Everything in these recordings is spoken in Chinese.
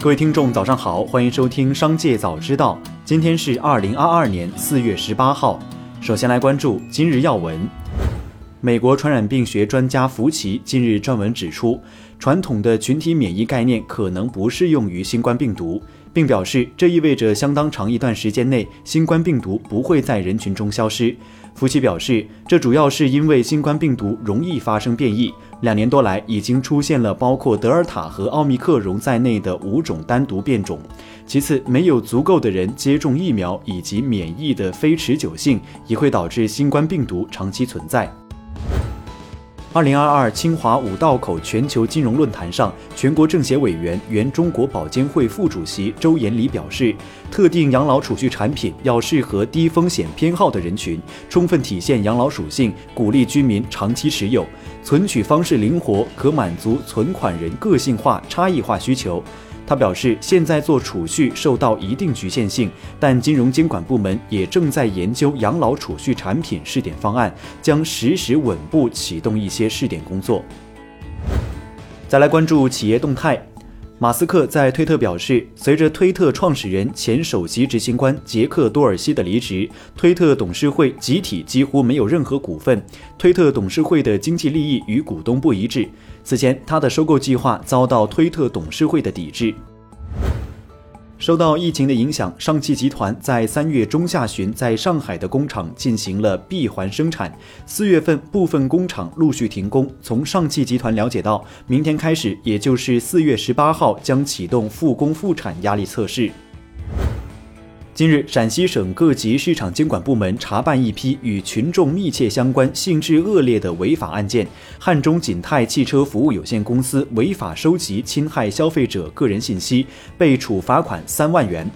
各位听众，早上好，欢迎收听《商界早知道》。今天是二零二二年四月十八号。首先来关注今日要闻。美国传染病学专家福奇近日撰文指出，传统的群体免疫概念可能不适用于新冠病毒，并表示这意味着相当长一段时间内，新冠病毒不会在人群中消失。福奇表示，这主要是因为新冠病毒容易发生变异。两年多来，已经出现了包括德尔塔和奥密克戎在内的五种单独变种。其次，没有足够的人接种疫苗，以及免疫的非持久性，也会导致新冠病毒长期存在。二零二二清华五道口全球金融论坛上，全国政协委员、原中国保监会副主席周延礼表示，特定养老储蓄产品要适合低风险偏好的人群，充分体现养老属性，鼓励居民长期持有，存取方式灵活，可满足存款人个性化、差异化需求。他表示，现在做储蓄受到一定局限性，但金融监管部门也正在研究养老储蓄产品试点方案，将实时稳步启动一些试点工作。再来关注企业动态。马斯克在推特表示，随着推特创始人、前首席执行官杰克多尔西的离职，推特董事会集体几乎没有任何股份。推特董事会的经济利益与股东不一致。此前，他的收购计划遭到推特董事会的抵制。受到疫情的影响，上汽集团在三月中下旬在上海的工厂进行了闭环生产。四月份，部分工厂陆续停工。从上汽集团了解到，明天开始，也就是四月十八号，将启动复工复产压力测试。近日，陕西省各级市场监管部门查办一批与群众密切相关、性质恶劣的违法案件。汉中锦泰汽车服务有限公司违法收集侵害消费者个人信息，被处罚款三万元。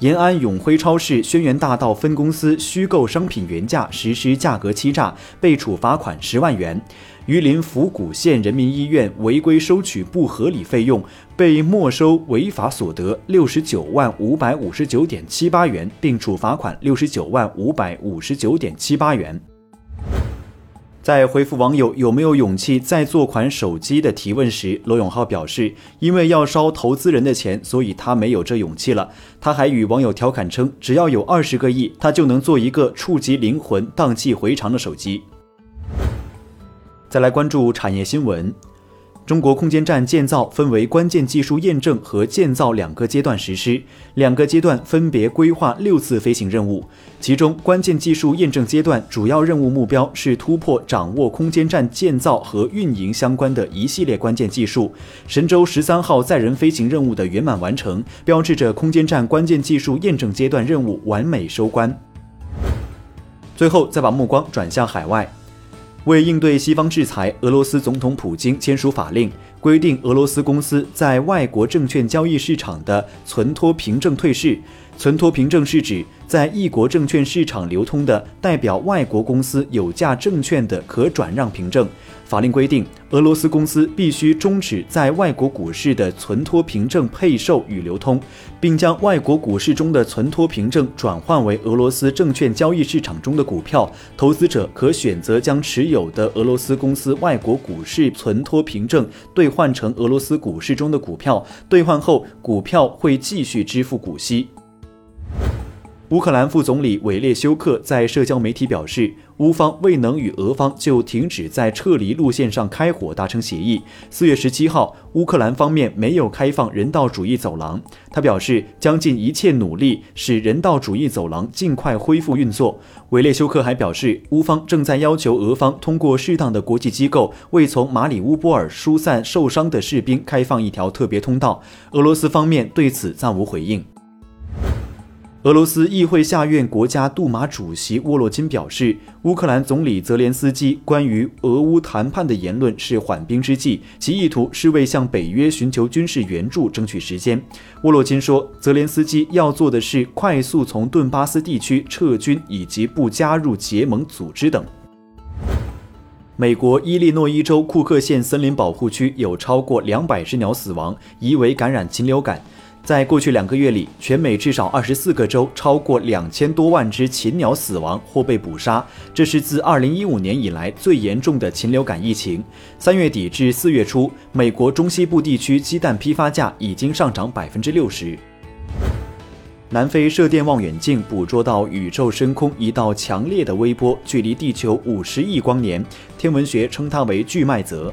延安永辉超市轩辕大道分公司虚构商品原价实施价格欺诈，被处罚款十万元。榆林府谷县人民医院违规收取不合理费用，被没收违法所得六十九万五百五十九点七八元，并处罚款六十九万五百五十九点七八元。在回复网友有没有勇气再做款手机的提问时，罗永浩表示，因为要烧投资人的钱，所以他没有这勇气了。他还与网友调侃称，只要有二十个亿，他就能做一个触及灵魂、荡气回肠的手机。再来关注产业新闻。中国空间站建造分为关键技术验证和建造两个阶段实施，两个阶段分别规划六次飞行任务。其中，关键技术验证阶段主要任务目标是突破掌握空间站建造和运营相关的一系列关键技术。神舟十三号载人飞行任务的圆满完成，标志着空间站关键技术验证阶段任务完美收官。最后，再把目光转向海外。为应对西方制裁，俄罗斯总统普京签署法令，规定俄罗斯公司在外国证券交易市场的存托凭证退市。存托凭证是指在异国证券市场流通的代表外国公司有价证券的可转让凭证。法令规定，俄罗斯公司必须终止在外国股市的存托凭证配售与流通，并将外国股市中的存托凭证转换为俄罗斯证券交易市场中的股票。投资者可选择将持有的俄罗斯公司外国股市存托凭证兑换成俄罗斯股市中的股票，兑换后股票会继续支付股息。乌克兰副总理韦列修克在社交媒体表示，乌方未能与俄方就停止在撤离路线上开火达成协议。四月十七号，乌克兰方面没有开放人道主义走廊。他表示将尽一切努力使人道主义走廊尽快恢复运作。韦列修克还表示，乌方正在要求俄方通过适当的国际机构为从马里乌波尔疏散受伤的士兵开放一条特别通道。俄罗斯方面对此暂无回应。俄罗斯议会下院国家杜马主席沃洛金表示，乌克兰总理泽连斯基关于俄乌谈判的言论是缓兵之计，其意图是为向北约寻求军事援助争取时间。沃洛金说，泽连斯基要做的是快速从顿巴斯地区撤军，以及不加入结盟组织等。美国伊利诺伊州库克县森林保护区有超过两百只鸟死亡，疑为感染禽流感。在过去两个月里，全美至少二十四个州超过两千多万只禽鸟死亡或被捕杀，这是自二零一五年以来最严重的禽流感疫情。三月底至四月初，美国中西部地区鸡蛋批发价已经上涨百分之六十。南非射电望远镜捕捉到宇宙深空一道强烈的微波，距离地球五十亿光年，天文学称它为巨麦泽。